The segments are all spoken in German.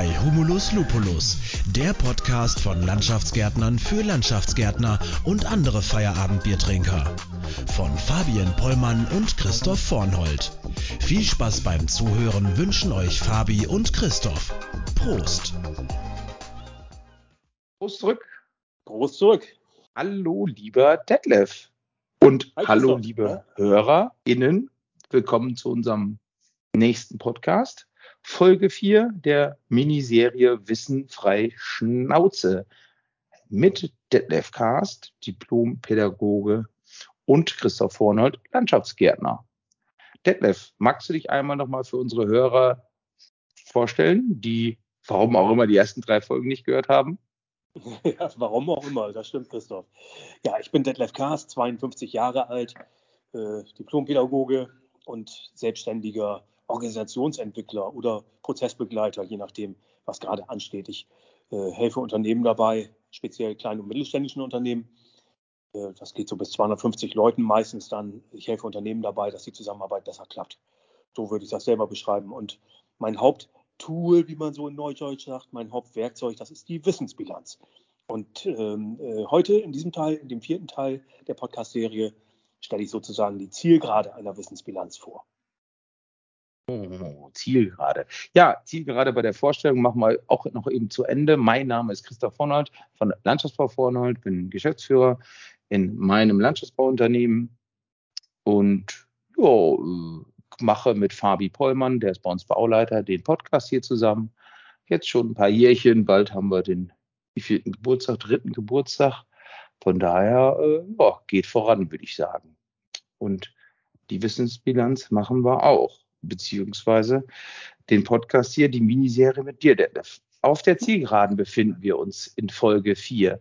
bei Humulus Lupulus, der Podcast von Landschaftsgärtnern für Landschaftsgärtner und andere Feierabendbiertrinker. Von Fabian Pollmann und Christoph Vornhold. Viel Spaß beim Zuhören wünschen euch Fabi und Christoph. Prost! Prost zurück. Prost zurück. Hallo, lieber Detlef. Und Hi, hallo, liebe HörerInnen. Willkommen zu unserem nächsten Podcast. Folge 4 der Miniserie Wissen frei Schnauze mit Detlef Karst, Diplompädagoge und Christoph Vornold, Landschaftsgärtner. Detlef, magst du dich einmal nochmal für unsere Hörer vorstellen, die warum auch immer die ersten drei Folgen nicht gehört haben? Ja, warum auch immer, das stimmt, Christoph. Ja, ich bin Detlef Kaas, 52 Jahre alt, äh, Diplompädagoge und selbstständiger Organisationsentwickler oder Prozessbegleiter, je nachdem, was gerade ansteht. Ich äh, helfe Unternehmen dabei, speziell kleinen und mittelständischen Unternehmen. Äh, das geht so bis 250 Leuten meistens dann. Ich helfe Unternehmen dabei, dass die Zusammenarbeit besser klappt. So würde ich das selber beschreiben. Und mein Haupttool, wie man so in Neudeutsch sagt, mein Hauptwerkzeug, das ist die Wissensbilanz. Und ähm, äh, heute in diesem Teil, in dem vierten Teil der Podcast-Serie, stelle ich sozusagen die Zielgerade einer Wissensbilanz vor. Oh, Zielgerade. Ja, Zielgerade bei der Vorstellung machen wir auch noch eben zu Ende. Mein Name ist Christoph Vornold von Landschaftsbau Vornold, bin Geschäftsführer in meinem Landschaftsbauunternehmen und äh, mache mit Fabi Pollmann, der ist bei uns Bauleiter, den Podcast hier zusammen. Jetzt schon ein paar Jährchen, bald haben wir den vierten Geburtstag, dritten Geburtstag. Von daher äh, geht voran, würde ich sagen. Und die Wissensbilanz machen wir auch beziehungsweise den Podcast hier, die Miniserie mit dir. Auf der Zielgeraden befinden wir uns in Folge 4.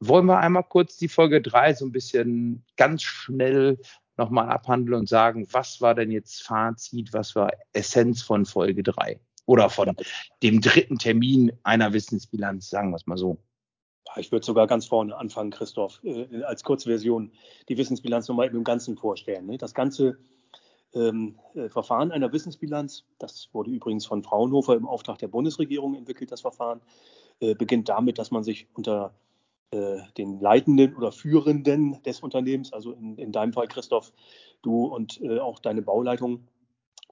Wollen wir einmal kurz die Folge 3 so ein bisschen ganz schnell nochmal abhandeln und sagen, was war denn jetzt Fazit, was war Essenz von Folge 3? Oder von dem dritten Termin einer Wissensbilanz, sagen wir es mal so. Ich würde sogar ganz vorne anfangen, Christoph, äh, als Kurzversion die Wissensbilanz nochmal im Ganzen vorstellen. Ne? Das ganze ähm, äh, Verfahren einer Wissensbilanz, das wurde übrigens von Fraunhofer im Auftrag der Bundesregierung entwickelt, das Verfahren, äh, beginnt damit, dass man sich unter äh, den Leitenden oder Führenden des Unternehmens, also in, in deinem Fall Christoph, du und äh, auch deine Bauleitung,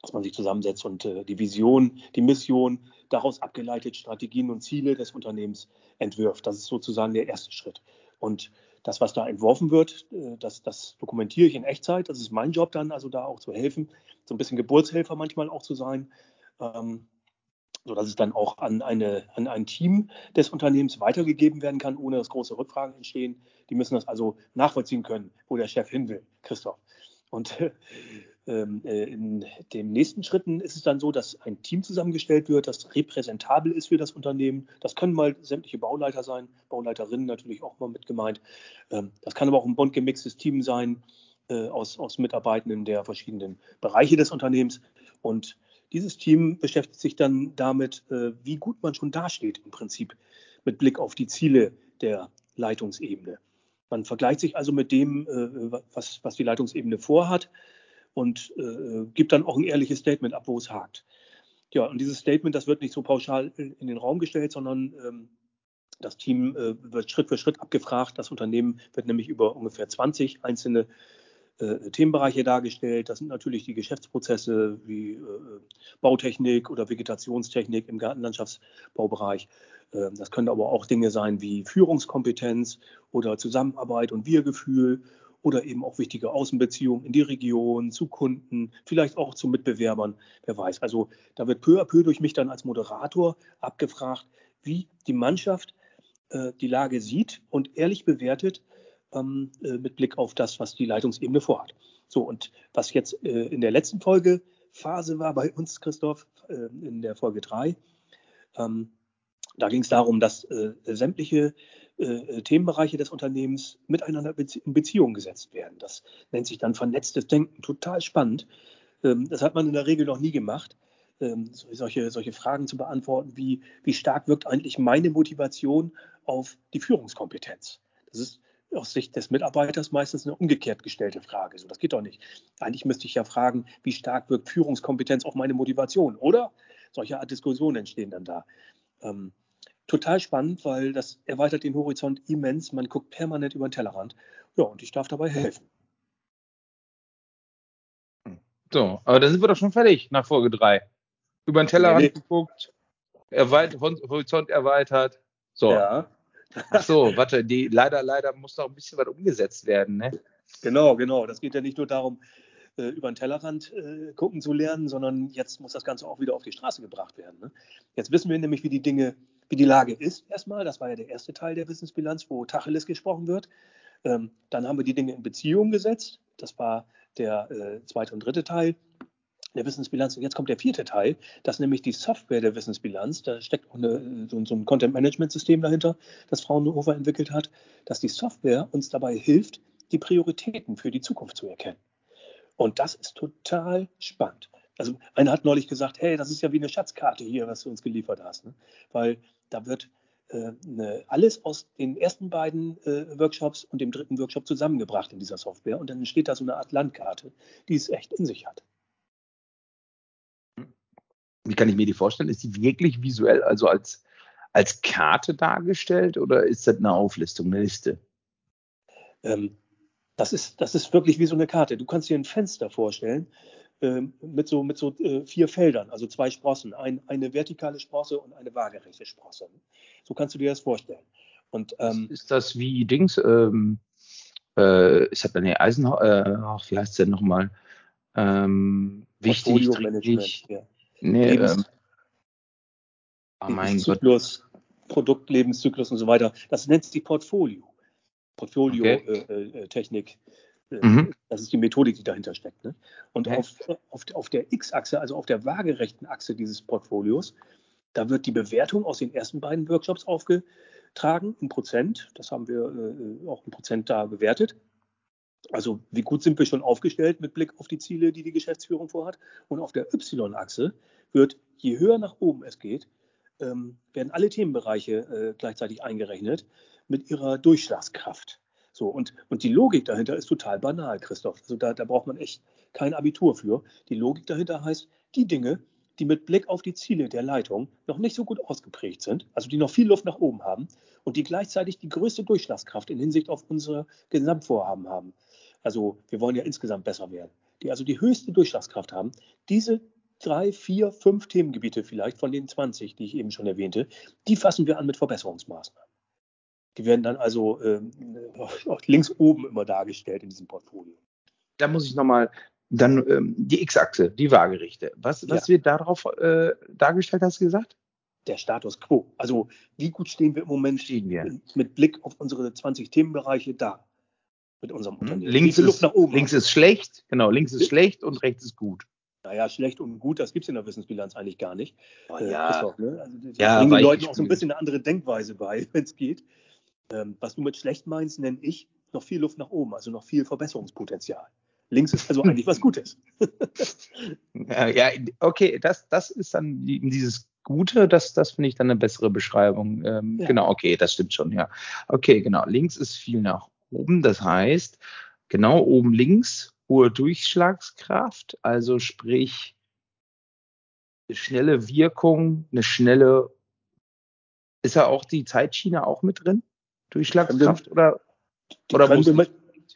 dass man sich zusammensetzt und äh, die Vision, die Mission, daraus abgeleitet Strategien und Ziele des Unternehmens entwirft. Das ist sozusagen der erste Schritt. Und das, was da entworfen wird, äh, das, das dokumentiere ich in Echtzeit. Das ist mein Job dann, also da auch zu helfen, so ein bisschen Geburtshelfer manchmal auch zu sein, ähm, sodass es dann auch an, eine, an ein Team des Unternehmens weitergegeben werden kann, ohne dass große Rückfragen entstehen. Die müssen das also nachvollziehen können, wo der Chef hin will, Christoph. Und äh, in den nächsten Schritten ist es dann so, dass ein Team zusammengestellt wird, das repräsentabel ist für das Unternehmen. Das können mal sämtliche Bauleiter sein, Bauleiterinnen natürlich auch mal mit gemeint. Ähm, das kann aber auch ein bunt gemixtes Team sein äh, aus, aus Mitarbeitenden der verschiedenen Bereiche des Unternehmens. Und dieses Team beschäftigt sich dann damit, äh, wie gut man schon dasteht im Prinzip mit Blick auf die Ziele der Leitungsebene. Man vergleicht sich also mit dem, was, was die Leitungsebene vorhat und äh, gibt dann auch ein ehrliches Statement ab, wo es hakt. Ja, und dieses Statement, das wird nicht so pauschal in, in den Raum gestellt, sondern ähm, das Team äh, wird Schritt für Schritt abgefragt. Das Unternehmen wird nämlich über ungefähr 20 einzelne äh, Themenbereiche dargestellt. Das sind natürlich die Geschäftsprozesse wie äh, Bautechnik oder Vegetationstechnik im Gartenlandschaftsbaubereich. Ähm, das können aber auch Dinge sein wie Führungskompetenz oder Zusammenarbeit und Wir-Gefühl oder eben auch wichtige Außenbeziehungen in die Region, zu Kunden, vielleicht auch zu Mitbewerbern, wer weiß. Also da wird peu à peu durch mich dann als Moderator abgefragt, wie die Mannschaft äh, die Lage sieht und ehrlich bewertet ähm, äh, mit Blick auf das, was die Leitungsebene vorhat. So, und was jetzt äh, in der letzten Folge Phase war bei uns, Christoph, äh, in der Folge 3, ähm, da ging es darum, dass äh, sämtliche äh, Themenbereiche des Unternehmens miteinander in Beziehung gesetzt werden. Das nennt sich dann vernetztes Denken. Total spannend. Ähm, das hat man in der Regel noch nie gemacht. Ähm, solche, solche Fragen zu beantworten, wie, wie stark wirkt eigentlich meine Motivation auf die Führungskompetenz? Das ist aus Sicht des Mitarbeiters meistens eine umgekehrt gestellte Frage. So, das geht doch nicht. Eigentlich müsste ich ja fragen, wie stark wirkt Führungskompetenz auf meine Motivation, oder? Solche Art Diskussionen entstehen dann da. Ähm, total spannend, weil das erweitert den Horizont immens. Man guckt permanent über den Tellerrand. Ja, und ich darf dabei helfen. So, aber da sind wir doch schon fertig nach Folge 3. Über den Tellerrand nee, geguckt, erweitert, Horizont erweitert. So. Ja. Ach so, warte, die, leider, leider muss noch ein bisschen was umgesetzt werden, ne? Genau, genau. Das geht ja nicht nur darum, äh, über den Tellerrand äh, gucken zu lernen, sondern jetzt muss das Ganze auch wieder auf die Straße gebracht werden. Ne? Jetzt wissen wir nämlich, wie die Dinge, wie die Lage ist erstmal. Das war ja der erste Teil der Wissensbilanz, wo Tacheles gesprochen wird. Ähm, dann haben wir die Dinge in Beziehung gesetzt. Das war der äh, zweite und dritte Teil der Wissensbilanz. Und jetzt kommt der vierte Teil, das nämlich die Software der Wissensbilanz. Da steckt eine, so, so, ein Content-Management-System dahinter, das Fraunhofer entwickelt hat, dass die Software uns dabei hilft, die Prioritäten für die Zukunft zu erkennen. Und das ist total spannend. Also einer hat neulich gesagt, hey, das ist ja wie eine Schatzkarte hier, was du uns geliefert hast. Ne? Weil da wird äh, ne, alles aus den ersten beiden äh, Workshops und dem dritten Workshop zusammengebracht in dieser Software. Und dann entsteht da so eine Art Landkarte, die es echt in sich hat. Wie kann ich mir die vorstellen? Ist die wirklich visuell, also als, als Karte dargestellt oder ist das eine Auflistung, eine Liste? Ähm, das, ist, das ist wirklich wie so eine Karte. Du kannst dir ein Fenster vorstellen mit so, mit so äh, vier Feldern, also zwei Sprossen, ein, eine vertikale Sprosse und eine waagerechte Sprosse. So kannst du dir das vorstellen. Und, ähm, ist das wie Dings? Ähm, äh, ich habe eine Eisenhower, äh, wie heißt es denn nochmal? Ähm, wichtig, dringlich. Ja. Nee, Lebens ähm, oh mein Gott. Produktlebenszyklus und so weiter. Das nennt sich Portfolio. Portfolio-Technik. Okay. Äh, äh, äh, mhm. Das ist die Methodik, die dahinter steckt. Ne? Und auf, auf, auf der X-Achse, also auf der waagerechten Achse dieses Portfolios, da wird die Bewertung aus den ersten beiden Workshops aufgetragen in Prozent. Das haben wir äh, auch in Prozent da bewertet. Also wie gut sind wir schon aufgestellt mit Blick auf die Ziele, die die Geschäftsführung vorhat. Und auf der Y-Achse wird, je höher nach oben es geht, ähm, werden alle Themenbereiche äh, gleichzeitig eingerechnet mit ihrer Durchschlagskraft. So, und, und die Logik dahinter ist total banal, Christoph. Also da, da braucht man echt kein Abitur für. Die Logik dahinter heißt, die Dinge, die mit Blick auf die Ziele der Leitung noch nicht so gut ausgeprägt sind, also die noch viel Luft nach oben haben und die gleichzeitig die größte Durchschlagskraft in Hinsicht auf unsere Gesamtvorhaben haben. Also wir wollen ja insgesamt besser werden. Die also die höchste Durchschlagskraft haben. Diese drei, vier, fünf Themengebiete vielleicht von den 20, die ich eben schon erwähnte, die fassen wir an mit Verbesserungsmaßnahmen. Die werden dann also ähm, links oben immer dargestellt in diesem Portfolio. Da muss ich nochmal, dann ähm, die X-Achse, die Waagerichte. Was, was ja. wird darauf äh, dargestellt, hast du gesagt? Der Status quo. Also wie gut stehen wir im Moment stehen wir. mit Blick auf unsere 20 Themenbereiche da mit unserem hm, Unternehmen. Links, ist, links ist schlecht, genau, links ist schlecht und rechts ist gut. Naja, schlecht und gut, das gibt es in der Wissensbilanz eigentlich gar nicht. Oh, ja, äh, auch, ne? also, ja, bringen den Leuten auch so ein bisschen eine andere Denkweise bei, wenn es geht. Ähm, was du mit schlecht meinst, nenne ich noch viel Luft nach oben, also noch viel Verbesserungspotenzial. Links ist also eigentlich was Gutes. ja, ja, okay, das, das ist dann dieses Gute, das, das finde ich dann eine bessere Beschreibung. Ähm, ja. Genau, okay, das stimmt schon, ja. Okay, genau. Links ist viel nach oben, das heißt, genau oben links hohe Durchschlagskraft, also sprich eine schnelle Wirkung, eine schnelle, ist da auch die Zeitschiene auch mit drin? Durchschlagskraft wir, oder, die oder können wir mit,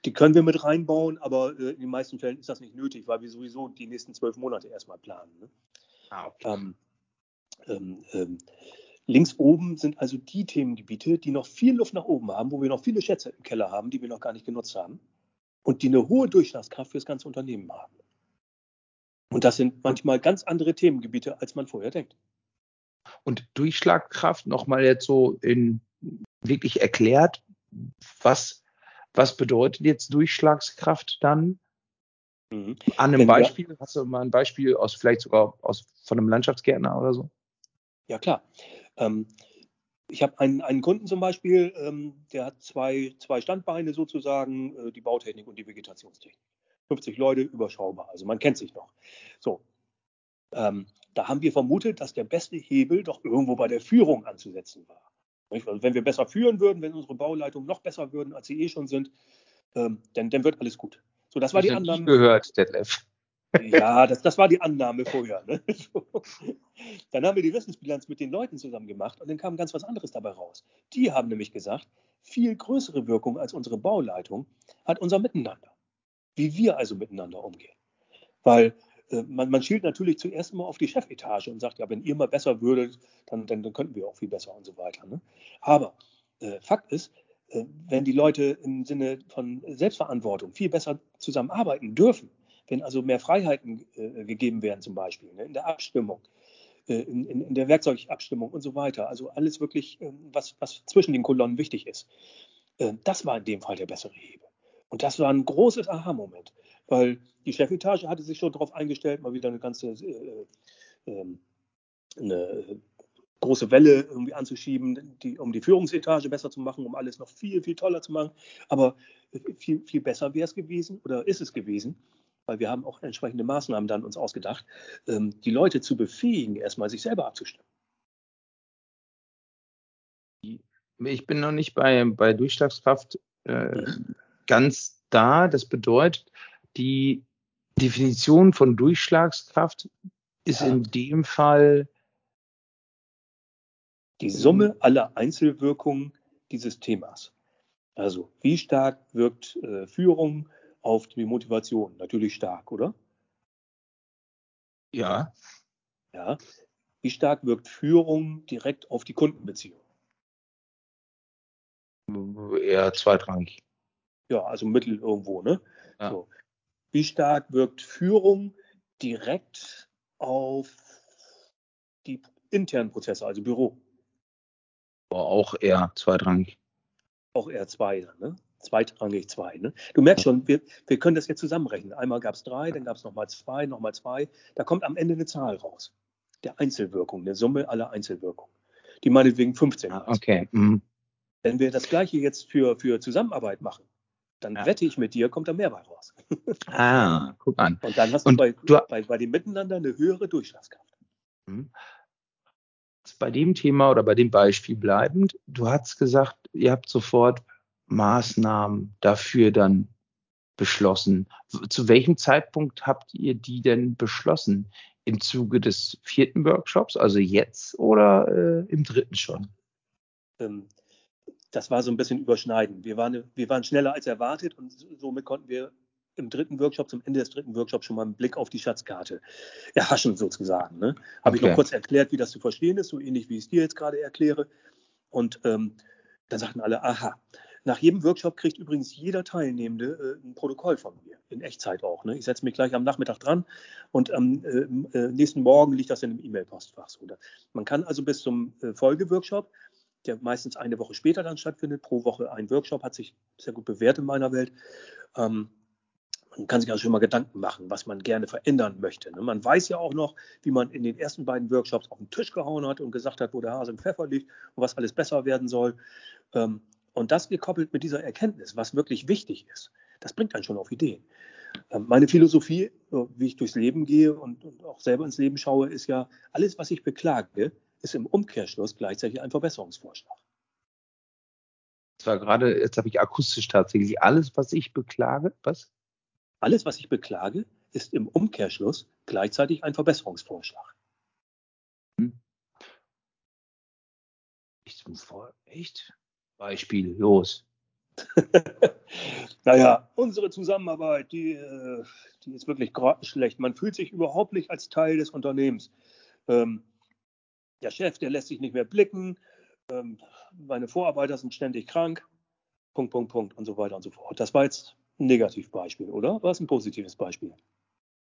die können wir mit reinbauen, aber äh, in den meisten Fällen ist das nicht nötig, weil wir sowieso die nächsten zwölf Monate erstmal planen. Ne? Ah, okay. Ähm, ähm, ähm, links oben sind also die Themengebiete, die noch viel Luft nach oben haben, wo wir noch viele Schätze im Keller haben, die wir noch gar nicht genutzt haben und die eine hohe Durchschlagskraft für das ganze Unternehmen haben. Und das sind manchmal ganz andere Themengebiete, als man vorher denkt. Und Durchschlagkraft nochmal jetzt so in wirklich erklärt, was, was bedeutet jetzt Durchschlagskraft dann? Mhm. An einem Beispiel, wir, hast du mal ein Beispiel aus, vielleicht sogar aus, von einem Landschaftsgärtner oder so? Ja, klar. Ähm, ich habe einen, einen, Kunden zum Beispiel, ähm, der hat zwei, zwei Standbeine sozusagen, äh, die Bautechnik und die Vegetationstechnik. 50 Leute, überschaubar. Also man kennt sich noch. So. Ähm, da haben wir vermutet, dass der beste Hebel doch irgendwo bei der Führung anzusetzen war. Also wenn wir besser führen würden, wenn unsere Bauleitungen noch besser würden, als sie eh schon sind, ähm, dann, dann wird alles gut. So, das war die Annahme. gehört, Detlef. Ja, das, das war die Annahme vorher. Ne? Dann haben wir die Wissensbilanz mit den Leuten zusammen gemacht und dann kam ganz was anderes dabei raus. Die haben nämlich gesagt, viel größere Wirkung als unsere Bauleitung hat unser Miteinander. Wie wir also miteinander umgehen. Weil man, man schielt natürlich zuerst immer auf die Chefetage und sagt, ja, wenn ihr mal besser würdet, dann, dann, dann könnten wir auch viel besser und so weiter. Ne? Aber äh, Fakt ist, äh, wenn die Leute im Sinne von Selbstverantwortung viel besser zusammenarbeiten dürfen, wenn also mehr Freiheiten äh, gegeben werden, zum Beispiel ne, in der Abstimmung, äh, in, in, in, der Werkzeugabstimmung und so weiter, also alles wirklich, äh, was, was zwischen den Kolonnen wichtig ist, äh, das war in dem Fall der bessere Hebel. Und das war ein großes Aha-Moment, weil die Chefetage hatte sich schon darauf eingestellt, mal wieder eine ganze äh, ähm, eine große Welle irgendwie anzuschieben, die, um die Führungsetage besser zu machen, um alles noch viel, viel toller zu machen. Aber viel, viel besser wäre es gewesen oder ist es gewesen, weil wir haben auch entsprechende Maßnahmen dann uns ausgedacht, ähm, die Leute zu befähigen, erstmal sich selber abzustimmen. Ich bin noch nicht bei, bei Durchschlagskraft äh, mhm. ganz da. Das bedeutet, die Definition von Durchschlagskraft ist ja. in dem Fall die Summe aller Einzelwirkungen dieses Themas. Also wie stark wirkt äh, Führung auf die Motivation? Natürlich stark, oder? Ja. Ja. Wie stark wirkt Führung direkt auf die Kundenbeziehung? Eher zweitrangig. Ja, also mittel irgendwo, ne? Ja. So. Wie stark wirkt Führung direkt auf die internen Prozesse, also Büro? Auch eher zweitrangig. Auch eher zwei, ne? Zweitrangig zwei. Ne? Du merkst schon, wir, wir können das jetzt zusammenrechnen. Einmal gab es drei, dann gab es nochmal zwei, nochmal zwei. Da kommt am Ende eine Zahl raus. Der Einzelwirkung, eine Summe aller Einzelwirkungen. Die meinetwegen 15. Ah, okay. Mhm. Wenn wir das Gleiche jetzt für, für Zusammenarbeit machen, dann ja. wette ich mit dir, kommt da mehr bei raus. ah, guck an. Und dann hast Und du, bei, du bei, bei dem Miteinander eine höhere Durchschlagskraft. Mhm. Bei dem Thema oder bei dem Beispiel bleibend, du hast gesagt, ihr habt sofort Maßnahmen dafür dann beschlossen. Zu welchem Zeitpunkt habt ihr die denn beschlossen? Im Zuge des vierten Workshops, also jetzt oder äh, im dritten schon? Ähm, das war so ein bisschen überschneidend. Wir waren, wir waren schneller als erwartet und somit konnten wir im dritten Workshop, zum Ende des dritten Workshops schon mal einen Blick auf die Schatzkarte erhaschen sozusagen. Ne? Habe okay. ich noch kurz erklärt, wie das zu verstehen ist, so ähnlich wie ich es dir jetzt gerade erkläre. Und ähm, dann sagten alle, aha. Nach jedem Workshop kriegt übrigens jeder Teilnehmende äh, ein Protokoll von mir, in Echtzeit auch. Ne? Ich setze mich gleich am Nachmittag dran und am äh, äh, nächsten Morgen liegt das in einem E-Mail-Postfach. So. Man kann also bis zum äh, Folgeworkshop der meistens eine Woche später dann stattfindet, pro Woche ein Workshop, hat sich sehr gut bewährt in meiner Welt. Ähm, man kann sich also schon mal Gedanken machen, was man gerne verändern möchte. Ne? Man weiß ja auch noch, wie man in den ersten beiden Workshops auf den Tisch gehauen hat und gesagt hat, wo der Hase im Pfeffer liegt und was alles besser werden soll. Ähm, und das gekoppelt mit dieser Erkenntnis, was wirklich wichtig ist, das bringt einen schon auf Ideen. Ähm, meine Philosophie, wie ich durchs Leben gehe und, auch selber ins Leben schaue, ist ja, alles, was ich beklage, ist im Umkehrschluss gleichzeitig ein Verbesserungsvorschlag. Das war gerade, jetzt habe ich akustisch tatsächlich alles, was ich beklage. Was? Alles, was ich beklage, ist im Umkehrschluss gleichzeitig ein Verbesserungsvorschlag. Hm. Ich Vor echt? Beispiel, los. naja, unsere Zusammenarbeit, die, äh, die ist wirklich schlecht. Man fühlt sich überhaupt nicht als Teil des Unternehmens. Ähm, der Chef, der lässt sich nicht mehr blicken, ähm, meine Vorarbeiter sind ständig krank, Punkt, Punkt, Punkt und so weiter und so fort. Das war jetzt ein Negativbeispiel, oder? War es ein positives Beispiel?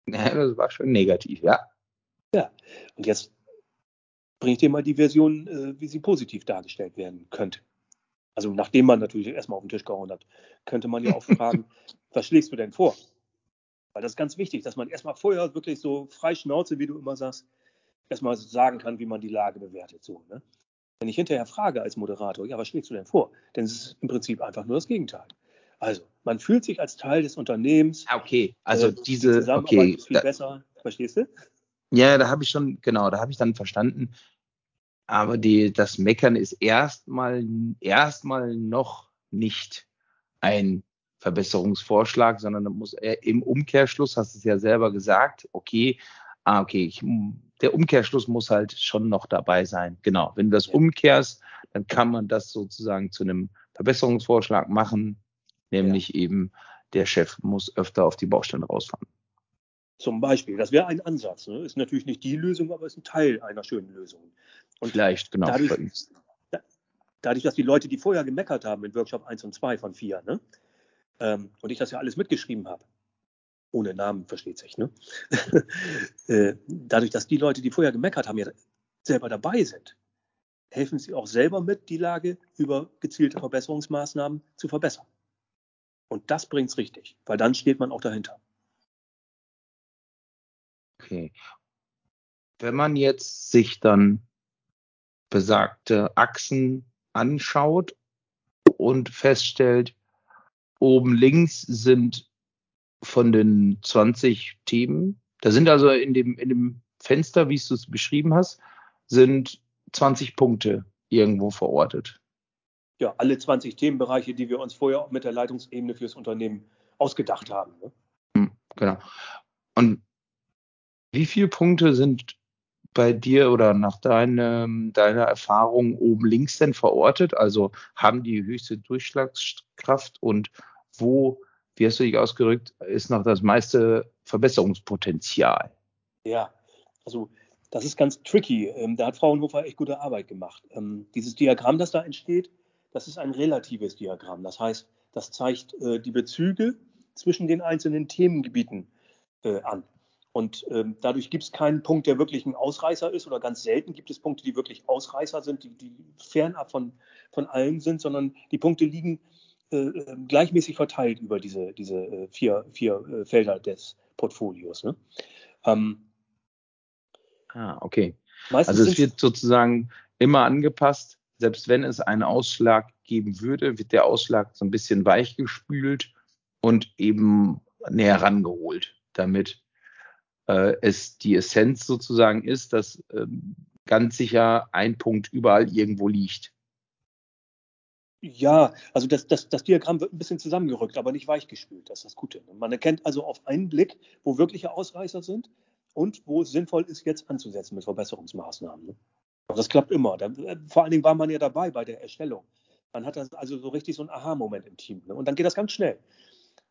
Ja, das war schon negativ, ja. Ja, und jetzt bringe ich dir mal die Version, äh, wie sie positiv dargestellt werden könnte. Also nachdem man natürlich erstmal auf den Tisch gehauen hat, könnte man ja auch fragen, was schlägst du denn vor? Weil das ist ganz wichtig, dass man erstmal vorher wirklich so frei Schnauze, wie du immer sagst, erstmal sagen kann, wie man die Lage bewertet. So, ne? Wenn ich hinterher frage als Moderator, ja, was schlägst du denn vor? Denn es ist im Prinzip einfach nur das Gegenteil. Also, man fühlt sich als Teil des Unternehmens. Ah, okay, also äh, diese die Zusammenarbeit okay, ist viel da, besser. Verstehst du? Ja, da habe ich schon, genau, da habe ich dann verstanden. Aber die, das Meckern ist erstmal erstmal noch nicht ein Verbesserungsvorschlag, sondern muss im Umkehrschluss, hast du es ja selber gesagt, okay, ah, okay, ich, der Umkehrschluss muss halt schon noch dabei sein. Genau. Wenn du das umkehrst, dann kann man das sozusagen zu einem Verbesserungsvorschlag machen, nämlich ja. eben der Chef muss öfter auf die Baustelle rausfahren. Zum Beispiel, das wäre ein Ansatz. Ne? Ist natürlich nicht die Lösung, aber ist ein Teil einer schönen Lösung. Und Vielleicht, genau. Dadurch, dadurch, dass die Leute, die vorher gemeckert haben in Workshop 1 und 2 von 4, ne? ähm, und ich das ja alles mitgeschrieben habe, ohne Namen versteht sich, ne? äh, dadurch, dass die Leute, die vorher gemeckert haben, ja selber dabei sind, helfen sie auch selber mit, die Lage über gezielte Verbesserungsmaßnahmen zu verbessern. Und das bringt es richtig, weil dann steht man auch dahinter. Okay. Wenn man jetzt sich dann besagte Achsen anschaut und feststellt, oben links sind von den 20 Themen, da sind also in dem, in dem Fenster, wie du es beschrieben hast, sind 20 Punkte irgendwo verortet. Ja, alle 20 Themenbereiche, die wir uns vorher mit der Leitungsebene fürs Unternehmen ausgedacht haben. Ne? Hm, genau. Und wie viele Punkte sind bei dir oder nach deinem, deiner Erfahrung oben links denn verortet? Also haben die höchste Durchschlagskraft und wo, wie hast du dich ausgerückt, ist noch das meiste Verbesserungspotenzial? Ja, also das ist ganz tricky. Ähm, da hat Fraunhofer echt gute Arbeit gemacht. Ähm, dieses Diagramm, das da entsteht, das ist ein relatives Diagramm. Das heißt, das zeigt äh, die Bezüge zwischen den einzelnen Themengebieten äh, an. Und ähm, dadurch gibt es keinen Punkt, der wirklich ein Ausreißer ist, oder ganz selten gibt es Punkte, die wirklich Ausreißer sind, die, die fernab von, von allem sind, sondern die Punkte liegen gleichmäßig verteilt über diese, diese äh, vier, vier äh, Felder des Portfolios. Ne? Ähm, ah, okay. Also es wird sozusagen immer angepasst, selbst wenn es einen Ausschlag geben würde, wird der Ausschlag so ein bisschen weichgespült und eben näher rangeholt, damit äh, es die Essenz sozusagen ist, dass ähm, ganz sicher ein Punkt überall irgendwo liegt. Ja, also das, das, das Diagramm wird ein bisschen zusammengerückt, aber nicht weichgespült. Das ist das Gute. Man erkennt also auf einen Blick, wo wirkliche Ausreißer sind und wo es sinnvoll ist, jetzt anzusetzen mit Verbesserungsmaßnahmen. Ne? Das klappt immer. Da, äh, vor allen Dingen war man ja dabei bei der Erstellung. Man hat also so richtig so einen Aha-Moment im Team. Ne? Und dann geht das ganz schnell.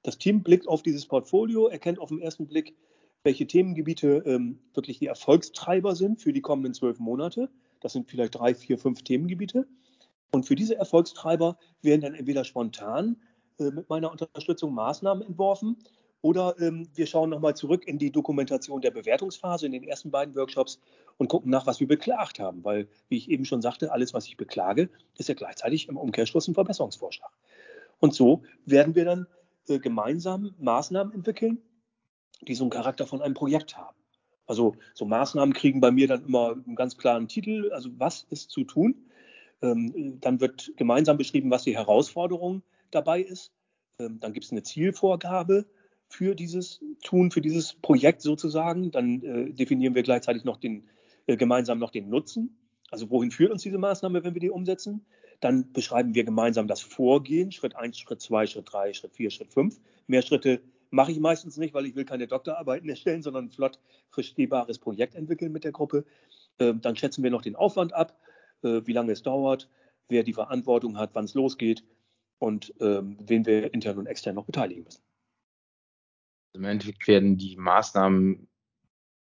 Das Team blickt auf dieses Portfolio, erkennt auf den ersten Blick, welche Themengebiete ähm, wirklich die Erfolgstreiber sind für die kommenden zwölf Monate. Das sind vielleicht drei, vier, fünf Themengebiete. Und für diese Erfolgstreiber werden dann entweder spontan äh, mit meiner Unterstützung Maßnahmen entworfen oder ähm, wir schauen nochmal zurück in die Dokumentation der Bewertungsphase in den ersten beiden Workshops und gucken nach, was wir beklagt haben. Weil, wie ich eben schon sagte, alles, was ich beklage, ist ja gleichzeitig im Umkehrschluss ein Verbesserungsvorschlag. Und so werden wir dann äh, gemeinsam Maßnahmen entwickeln, die so einen Charakter von einem Projekt haben. Also so Maßnahmen kriegen bei mir dann immer einen ganz klaren Titel, also was ist zu tun. Ähm, dann wird gemeinsam beschrieben, was die Herausforderung dabei ist. Ähm, dann gibt es eine Zielvorgabe für dieses Tun, für dieses Projekt sozusagen. Dann äh, definieren wir gleichzeitig noch den, äh, gemeinsam noch den Nutzen. Also wohin führt uns diese Maßnahme, wenn wir die umsetzen? Dann beschreiben wir gemeinsam das Vorgehen, Schritt 1, Schritt 2, Schritt 3, Schritt 4, Schritt 5. Mehr Schritte Mache ich meistens nicht, weil ich will keine Doktorarbeiten erstellen, sondern ein flott verstehbares Projekt entwickeln mit der Gruppe. Ähm, dann schätzen wir noch den Aufwand ab, äh, wie lange es dauert, wer die Verantwortung hat, wann es losgeht und ähm, wen wir intern und extern noch beteiligen müssen. Im Endeffekt werden die Maßnahmen,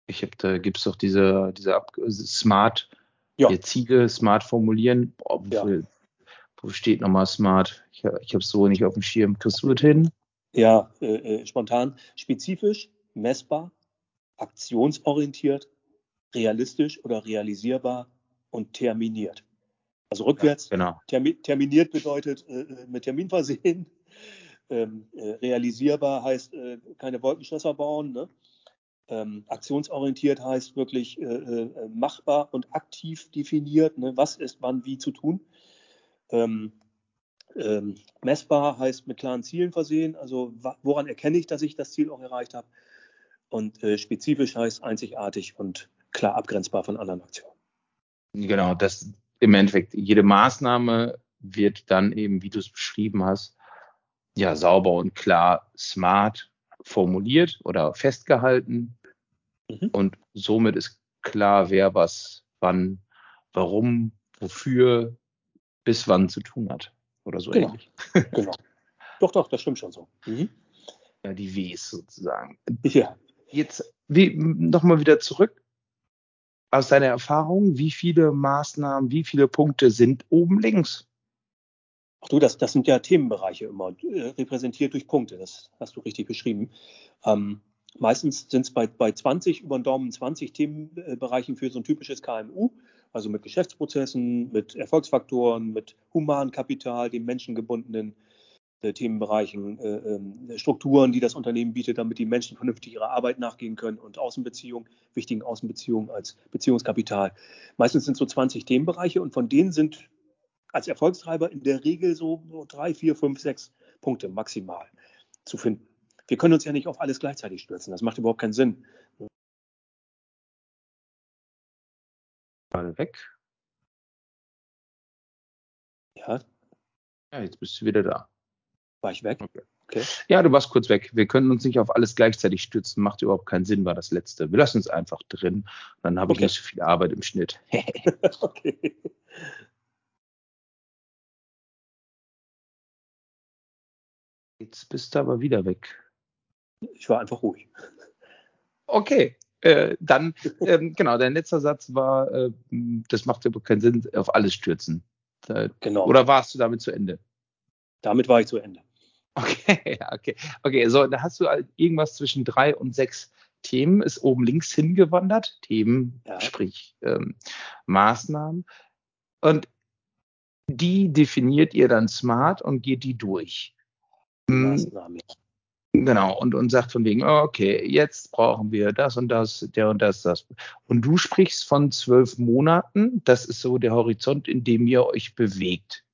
ich habe da gibt es doch diese, diese Ab Smart, ja. Ziele smart formulieren. Boah, wo, ja. wo steht nochmal Smart? Ich, ich habe es so nicht auf dem Schirm. Kriegst du das hin? Ja, äh, äh, spontan, spezifisch, messbar, aktionsorientiert, realistisch oder realisierbar und terminiert. Also rückwärts. Ja, genau. Termi terminiert bedeutet äh, äh mit Termin versehen. Ähm, äh, realisierbar heißt äh, keine Wolkenschlösser bauen. Ne? Ähm, aktionsorientiert heißt wirklich machbar und aktiv definiert. Ne? Was ist wann wie zu tun. Ähm, ähm, messbar heißt mit klaren Zielen versehen, also woran erkenne ich, dass ich das Ziel auch erreicht habe. Und äh, spezifisch heißt einzigartig und klar abgrenzbar von anderen Aktionen. Genau, das im Endeffekt, jede Maßnahme wird dann eben, wie du es beschrieben hast, ja sauber und klar smart formuliert oder festgehalten. Mhm. Und somit ist klar, wer was, wann, warum, wofür, bis wann zu tun hat. Oder so genau. ähnlich. genau. Doch, doch, das stimmt schon so. Mhm. Ja, die Ws sozusagen. Ja. Jetzt nochmal wieder zurück aus deiner Erfahrung, wie viele Maßnahmen, wie viele Punkte sind oben links? Ach du, das, das sind ja Themenbereiche immer, äh, repräsentiert durch Punkte, das hast du richtig beschrieben. Ähm, meistens sind es bei, bei 20, über den Daumen 20 Themenbereichen für so ein typisches KMU, also mit Geschäftsprozessen, mit Erfolgsfaktoren, mit Humankapital, dem menschengebundenen Themenbereichen, äh, äh, Strukturen, die das Unternehmen bietet, damit die Menschen vernünftig ihrer Arbeit nachgehen können und Außenbeziehungen, wichtigen Außenbeziehungen als Beziehungskapital. Meistens sind es so 20 Themenbereiche und von denen sind als Erfolgstreiber in der Regel so, so drei, vier, fünf, sechs Punkte maximal zu finden. Wir können uns ja nicht auf alles gleichzeitig stürzen. Das macht überhaupt keinen Sinn. Mal weg. Ja. Ja, jetzt bist du wieder da. War ich weg? Okay. okay. Ja, du warst kurz weg. Wir können uns nicht auf alles gleichzeitig stürzen. Macht überhaupt keinen Sinn, war das letzte. Wir lassen uns einfach drin. Dann habe okay. ich nicht so viel Arbeit im Schnitt. okay. Jetzt bist du aber wieder weg. Ich war einfach ruhig. Okay, äh, dann, ähm, genau, dein letzter Satz war, äh, das macht überhaupt keinen Sinn, auf alles stürzen. Äh, genau. Oder warst du damit zu Ende? Damit war ich zu Ende. Okay, okay. Okay, so, da hast du halt irgendwas zwischen drei und sechs Themen, ist oben links hingewandert. Themen, ja. sprich ähm, Maßnahmen. Und die definiert ihr dann smart und geht die durch. Hm. Maßnahmen. Genau, und, und sagt von wegen, okay, jetzt brauchen wir das und das, der und das, das. Und du sprichst von zwölf Monaten, das ist so der Horizont, in dem ihr euch bewegt.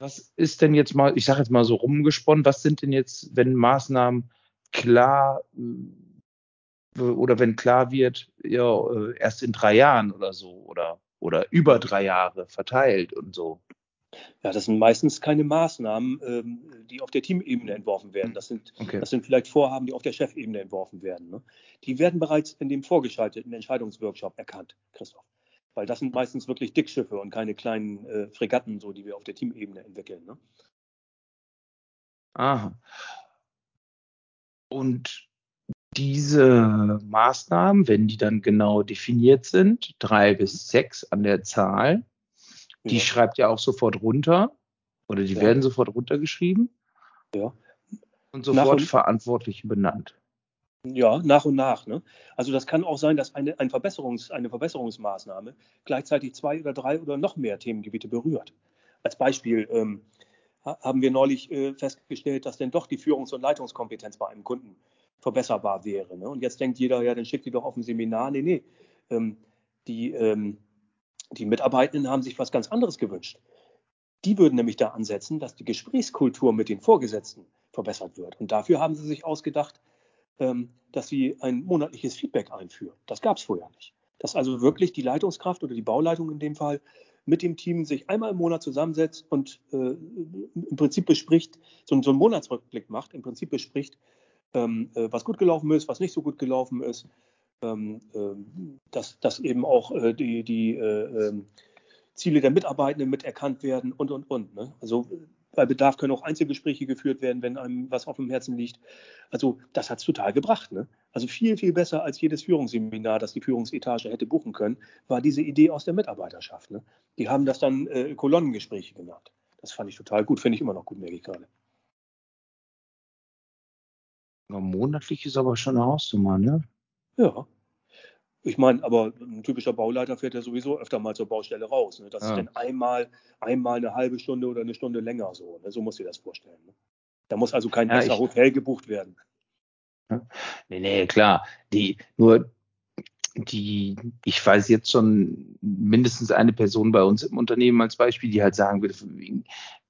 Was ist denn jetzt mal, ich sage jetzt mal so rumgesponnen, was sind denn jetzt, wenn Maßnahmen klar äh, oder wenn klar wird, ja, äh, erst in drei Jahren oder so oder, oder über drei Jahre verteilt und so? Ja, das sind meistens keine Maßnahmen, ähm, die auf der Teamebene entworfen werden. Das sind, okay. das sind vielleicht Vorhaben, die auf der Chefebene entworfen werden. Ne? Die werden bereits in dem vorgeschalteten Entscheidungsworkshop erkannt, Christoph. Weil das sind meistens wirklich Dickschiffe und keine kleinen äh, Fregatten, so die wir auf der Teamebene entwickeln. Ne? Aha. Und diese Maßnahmen, wenn die dann genau definiert sind, drei bis sechs an der Zahl, die ja. schreibt ja auch sofort runter oder die ja. werden sofort runtergeschrieben. Ja. Und sofort und, Verantwortliche benannt. Ja, nach und nach. Ne? Also das kann auch sein, dass eine, ein Verbesserungs-, eine Verbesserungsmaßnahme gleichzeitig zwei oder drei oder noch mehr Themengebiete berührt. Als Beispiel ähm, haben wir neulich äh, festgestellt, dass denn doch die Führungs- und Leitungskompetenz bei einem Kunden verbesserbar wäre. Ne? Und jetzt denkt jeder, ja, dann schickt die doch auf ein Seminar. Nee, nee. Ähm, die, ähm, die Mitarbeitenden haben sich was ganz anderes gewünscht. Die würden nämlich da ansetzen, dass die Gesprächskultur mit den Vorgesetzten verbessert wird. Und dafür haben sie sich ausgedacht, ähm, dass sie ein monatliches Feedback einführen. Das gab es vorher nicht. Dass also wirklich die Leitungskraft oder die Bauleitung in dem Fall mit dem Team sich einmal im Monat zusammensetzt und äh, im Prinzip bespricht, so, so, einen Monatsrückblick macht, im Prinzip bespricht, ähm, äh, was gut gelaufen ist, was nicht so gut gelaufen ist, ähm, ähm, dass, dass eben auch äh, die, die äh, ähm, Ziele der Mitarbeitenden mit erkannt werden und, und, und. Ne? Also bei Bedarf können auch Einzelgespräche geführt werden, wenn einem was auf dem Herzen liegt. Also das hat es total gebracht. Ne? Also viel, viel besser als jedes Führungsseminar, das die Führungsetage hätte buchen können, war diese Idee aus der Mitarbeiterschaft. Ne? Die haben das dann äh, Kolonnengespräche genannt. Das fand ich total gut, finde ich immer noch gut, merke ich gerade. monatlich ist aber schon eine Hausnummer, ne? Ja. Ich meine, aber ein typischer Bauleiter fährt ja sowieso öfter mal zur Baustelle raus. Ne? Das ja. ist dann einmal, einmal eine halbe Stunde oder eine Stunde länger so. Ne? So muss ich das vorstellen. Ne? Da muss also kein ja, extra Hotel gebucht werden. Nee, nee, klar. Die, nur die, ich weiß jetzt schon mindestens eine Person bei uns im Unternehmen als Beispiel, die halt sagen würde,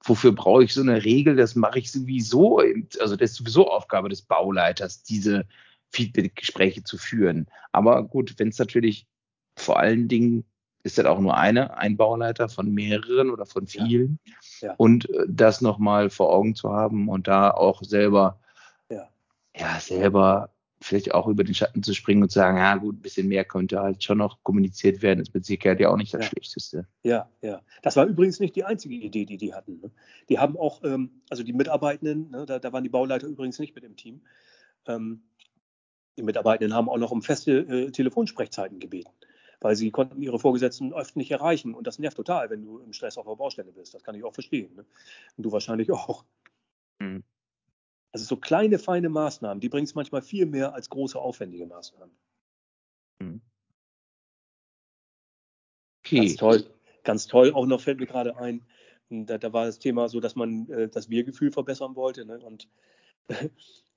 wofür brauche ich so eine Regel? Das mache ich sowieso. Also das ist sowieso Aufgabe des Bauleiters, diese Feedback-Gespräche zu führen. Aber gut, wenn es natürlich vor allen Dingen ist das auch nur eine, ein Bauleiter von mehreren oder von vielen. Ja. Ja. Und äh, das nochmal vor Augen zu haben und da auch selber, Ja. ja, selber vielleicht auch über den Schatten zu springen und zu sagen, ja gut, ein bisschen mehr könnte halt schon noch kommuniziert werden, ist mit Sicherheit ja auch nicht das Ja. Schlechteste. Ja, ja. Das war übrigens nicht die einzige Idee, die die hatten. Ne? Die haben auch, ähm, also die Mitarbeitenden, ne, da, da waren die Bauleiter übrigens nicht mit im Team. Ähm, die Mitarbeitenden haben auch noch um feste äh, Telefonsprechzeiten gebeten, weil sie konnten ihre Vorgesetzten oft nicht erreichen. Und das nervt total, wenn du im Stress auf der Baustelle bist. Das kann ich auch verstehen. Ne? Und du wahrscheinlich auch. Mhm. Also so kleine, feine Maßnahmen, die bringen es manchmal viel mehr als große, aufwendige Maßnahmen. Okay. Ganz toll. Ganz toll. Auch noch fällt mir gerade ein, da, da war das Thema so, dass man äh, das Wir-Gefühl verbessern wollte. Ne? Und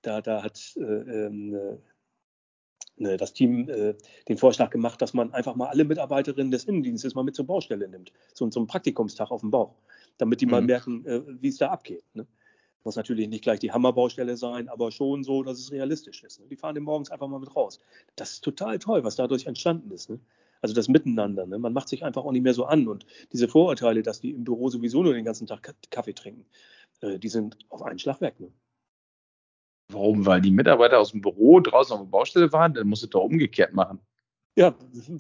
da, da hat äh, ähm, äh, das Team äh, den Vorschlag gemacht, dass man einfach mal alle Mitarbeiterinnen des Innendienstes mal mit zur Baustelle nimmt. So, so einen Praktikumstag auf dem Bauch, damit die mal Mhm. merken, äh, wie es da abgeht. Ne? Muss natürlich nicht gleich die Hammerbaustelle sein, aber schon so, dass es realistisch ist. Ne? Die fahren den morgens einfach mal mit raus. Das ist total toll, was dadurch entstanden ist. Ne? Also das Miteinander. Ne? Man macht sich einfach auch nicht mehr so an. Und diese Vorurteile, dass die im Büro sowieso nur den ganzen Tag Ka- Kaffee trinken, äh, die sind auf einen Schlag weg. Ne? Warum? Weil die Mitarbeiter aus dem Büro draußen auf der Baustelle waren, dann musst du doch umgekehrt machen. Ja,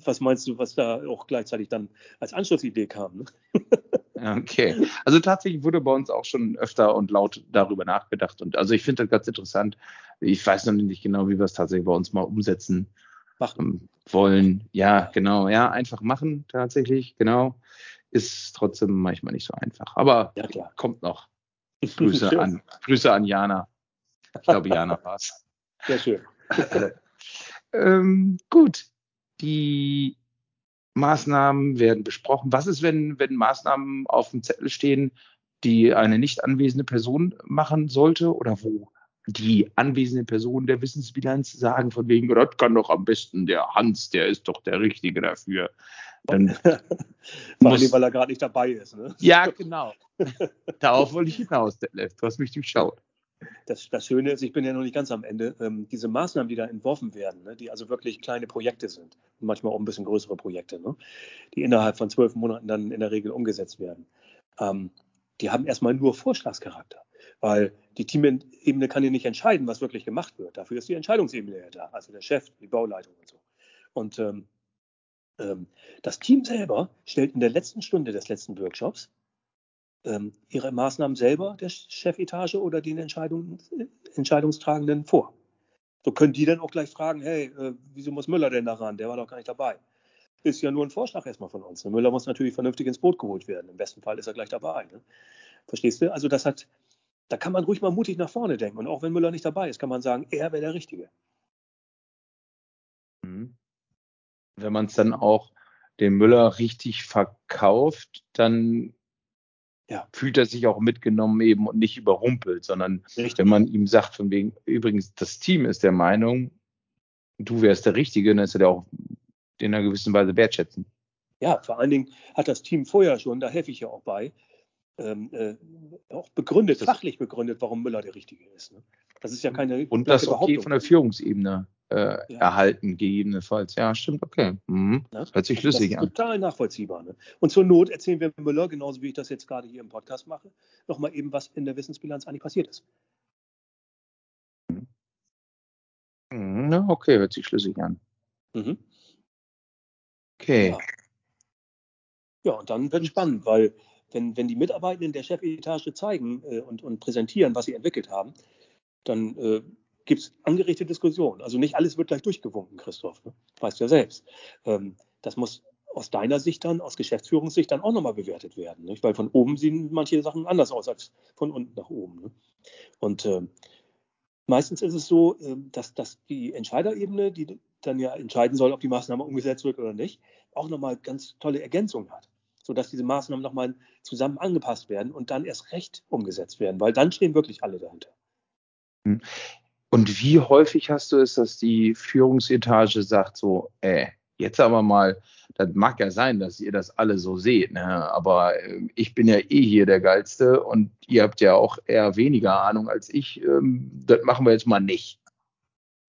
was meinst du, was da auch gleichzeitig dann als Anschlussidee kam? Ne? Okay. Also tatsächlich wurde bei uns auch schon öfter und laut darüber nachgedacht. Und also ich finde das ganz interessant. Ich weiß noch nicht genau, wie wir es tatsächlich bei uns mal umsetzen Machen. ähm, wollen. Ja, genau. Ja, einfach machen tatsächlich. Genau. Ist trotzdem manchmal nicht so einfach. Aber Ja, kommt noch. Grüße an, Grüße an Jana. Ich glaube, Jana war es. Sehr schön. ähm, gut. Die Maßnahmen werden besprochen. Was ist, wenn, wenn Maßnahmen auf dem Zettel stehen, die eine nicht anwesende Person machen sollte oder wo die anwesende Person der Wissensbilanz sagen von wegen, das kann doch am besten der Hans, der ist doch der Richtige dafür. Dann, Vor allem, weil er gerade nicht dabei ist. Ne? ja, genau. Darauf wollte ich hinaus, Detlef. Du hast mich durchschaut. Das, das Schöne ist, ich bin ja noch nicht ganz am Ende, ähm, diese Maßnahmen, die da entworfen werden, ne, die also wirklich kleine Projekte sind, manchmal auch ein bisschen größere Projekte, ne, die innerhalb von zwölf Monaten dann in der Regel umgesetzt werden, ähm, die haben erstmal nur Vorschlagscharakter, weil die Teamebene kann ja nicht entscheiden, was wirklich gemacht wird. Dafür ist die Entscheidungsebene ja da, also der Chef, die Bauleitung und so. Und ähm, ähm, das Team selber stellt in der letzten Stunde des letzten Workshops ihre Maßnahmen selber der Chefetage oder den Entscheidung, äh, Entscheidungstragenden vor. So können die dann auch gleich fragen, hey, äh, wieso muss Müller denn da ran? Der war doch gar nicht dabei. Ist ja nur ein Vorschlag erstmal von uns. Ne? Müller muss natürlich vernünftig ins Boot geholt werden. Im besten Fall ist er gleich dabei. Ne? Verstehst du? Also das hat, da kann man ruhig mal mutig nach vorne denken. Und auch wenn Müller nicht dabei ist, kann man sagen, er wäre der Richtige. Mhm. Wenn man es dann auch dem Müller richtig verkauft, dann Ja. fühlt er sich auch mitgenommen eben und nicht überrumpelt, sondern Richtig. wenn man ihm sagt, von wegen, übrigens, das Team ist der Meinung, du wärst der Richtige, dann ist er der auch in einer gewissen Weise wertschätzen. Ja, vor allen Dingen hat das Team vorher schon, da helfe ich ja auch bei, ähm, äh, auch begründet, Das- fachlich begründet, warum Müller der Richtige ist. Ne? Das ist ja keine Und das okay von der Führungsebene äh, Ja. erhalten, gegebenenfalls. Ja, stimmt, okay. Mhm. Ne? Hört sich das schlüssig ist an. total nachvollziehbar. Ne? Und zur Not erzählen wir Müller, genauso wie ich das jetzt gerade hier im Podcast mache, nochmal eben, was in der Wissensbilanz eigentlich passiert ist. Mhm, ja, okay, hört sich schlüssig an. Mhm. Okay. Ja. ja, und dann wird es spannend, weil wenn, wenn die Mitarbeitenden der Chefetage zeigen äh, und, und präsentieren, was sie entwickelt haben, dann äh, gibt es angeregte Diskussionen. Also nicht alles wird gleich durchgewunken, Christoph. Ne? Weißt du ja selbst. Ähm, das muss aus deiner Sicht dann, aus Geschäftsführungssicht dann auch nochmal bewertet werden. Nicht? Weil von oben sehen manche Sachen anders aus als von unten nach oben. Ne? Und ähm, meistens ist es so, ähm, dass, dass die Entscheiderebene, die dann ja entscheiden soll, ob die Maßnahme umgesetzt wird oder nicht, auch nochmal ganz tolle Ergänzungen hat, sodass diese Maßnahmen nochmal zusammen angepasst werden und dann erst recht umgesetzt werden, weil dann stehen wirklich alle dahinter. Und wie häufig hast du es, dass die Führungsetage sagt so, äh, jetzt aber mal, das mag ja sein, dass ihr das alle so seht, ne? aber äh, ich bin ja eh hier der Geilste und ihr habt ja auch eher weniger Ahnung als ich. Ähm, das machen wir jetzt mal nicht.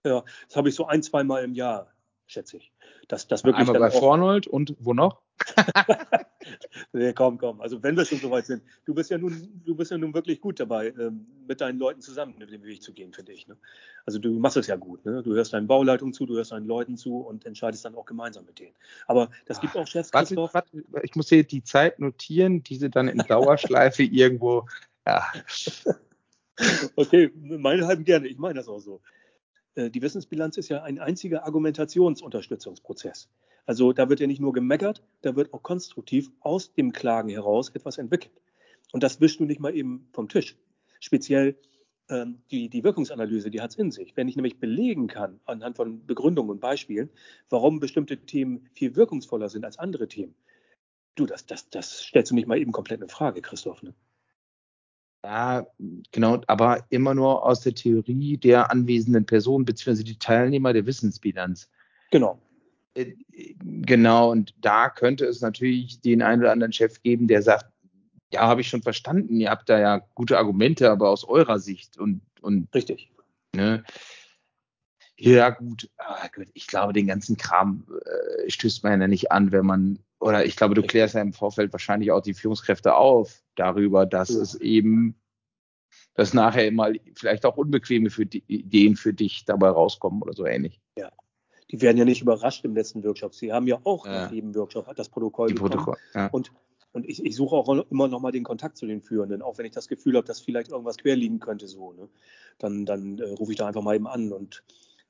Ja, das habe ich so ein, zwei Mal im Jahr, schätze ich. Das, das wirklich Einmal bei Vornold und wo noch? nee, komm, komm. Also wenn wir schon soweit sind, du bist ja nun, du bist ja nun wirklich gut dabei, ähm, mit deinen Leuten zusammen mit dem Weg zu gehen, finde ich. Ne? Also du machst es ja gut. Ne? Du hörst deinen Bauleitungen zu, du hörst deinen Leuten zu und entscheidest dann auch gemeinsam mit denen. Aber das gibt auch Chefs, warte, warte, ich muss hier die Zeit notieren, diese dann in Dauerschleife irgendwo. Ja. Okay, meinethalb gerne. Ich meine das auch so. Äh, die Wissensbilanz ist ja ein einziger Argumentationsunterstützungsprozess. Also da wird ja nicht nur gemeckert, da wird auch konstruktiv aus dem Klagen heraus etwas entwickelt. Und das wischst du nicht mal eben vom Tisch. Speziell ähm, die, die Wirkungsanalyse, die hat es in sich. Wenn ich nämlich belegen kann, anhand von Begründungen und Beispielen, warum bestimmte Themen viel wirkungsvoller sind als andere Themen, du, das, das, das stellst du nicht mal eben komplett in Frage, Christoph. Ne? Ja, genau, aber immer nur aus der Theorie der anwesenden Person beziehungsweise die Teilnehmer der Wissensbilanz. Genau. Genau, und da könnte es natürlich den einen oder anderen Chef geben, der sagt, ja, habe ich schon verstanden, ihr habt da ja gute Argumente, aber aus eurer Sicht und, und richtig. Ne, ja, gut, ah, ich glaube, den ganzen Kram äh, stößt man ja nicht an, wenn man, oder ich glaube, du klärst ja im Vorfeld wahrscheinlich auch die Führungskräfte auf darüber, dass ja. es eben, dass nachher mal vielleicht auch unbequeme für die, Ideen für dich dabei rauskommen oder so ähnlich. Ja. Die werden ja nicht überrascht im letzten Workshop. Sie haben ja auch ja. nach jedem Workshop das Protokoll die bekommen. Protokoll, ja. Und und ich, ich, suche auch immer noch mal den Kontakt zu den Führenden, auch wenn ich das Gefühl habe, dass vielleicht irgendwas quer liegen könnte, so. Ne? Dann, dann äh, rufe ich da einfach mal eben an und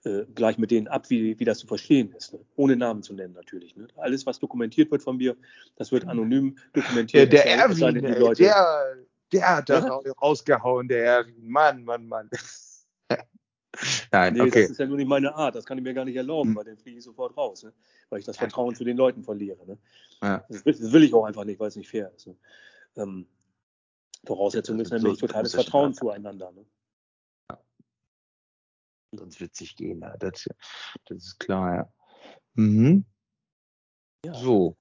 äh, gleich mit denen ab, wie, wie das zu verstehen ist. Ne? Ohne Namen zu nennen natürlich. Ne? Alles, was dokumentiert wird von mir, das wird anonym dokumentiert. Der, der Erwin, die Leute, der, der hat da ja? rausgehauen, der Erwin. Mann, Mann, Mann. Nein, nee, okay. das ist ja nur nicht meine Art. Das kann ich mir gar nicht erlauben, hm. weil dann fliege ich sofort raus, ne? weil ich das Vertrauen zu den Leuten verliere. Ne? Ja. Das, will, das, will, ich auch einfach nicht, weil es nicht fair ist. Ne? Ähm, Voraussetzung ist nämlich so, totales Vertrauen zueinander. Ne? Sonst wird es sich gehen. Ja. Das, das, ist klar, ja. Mhm. ja. So.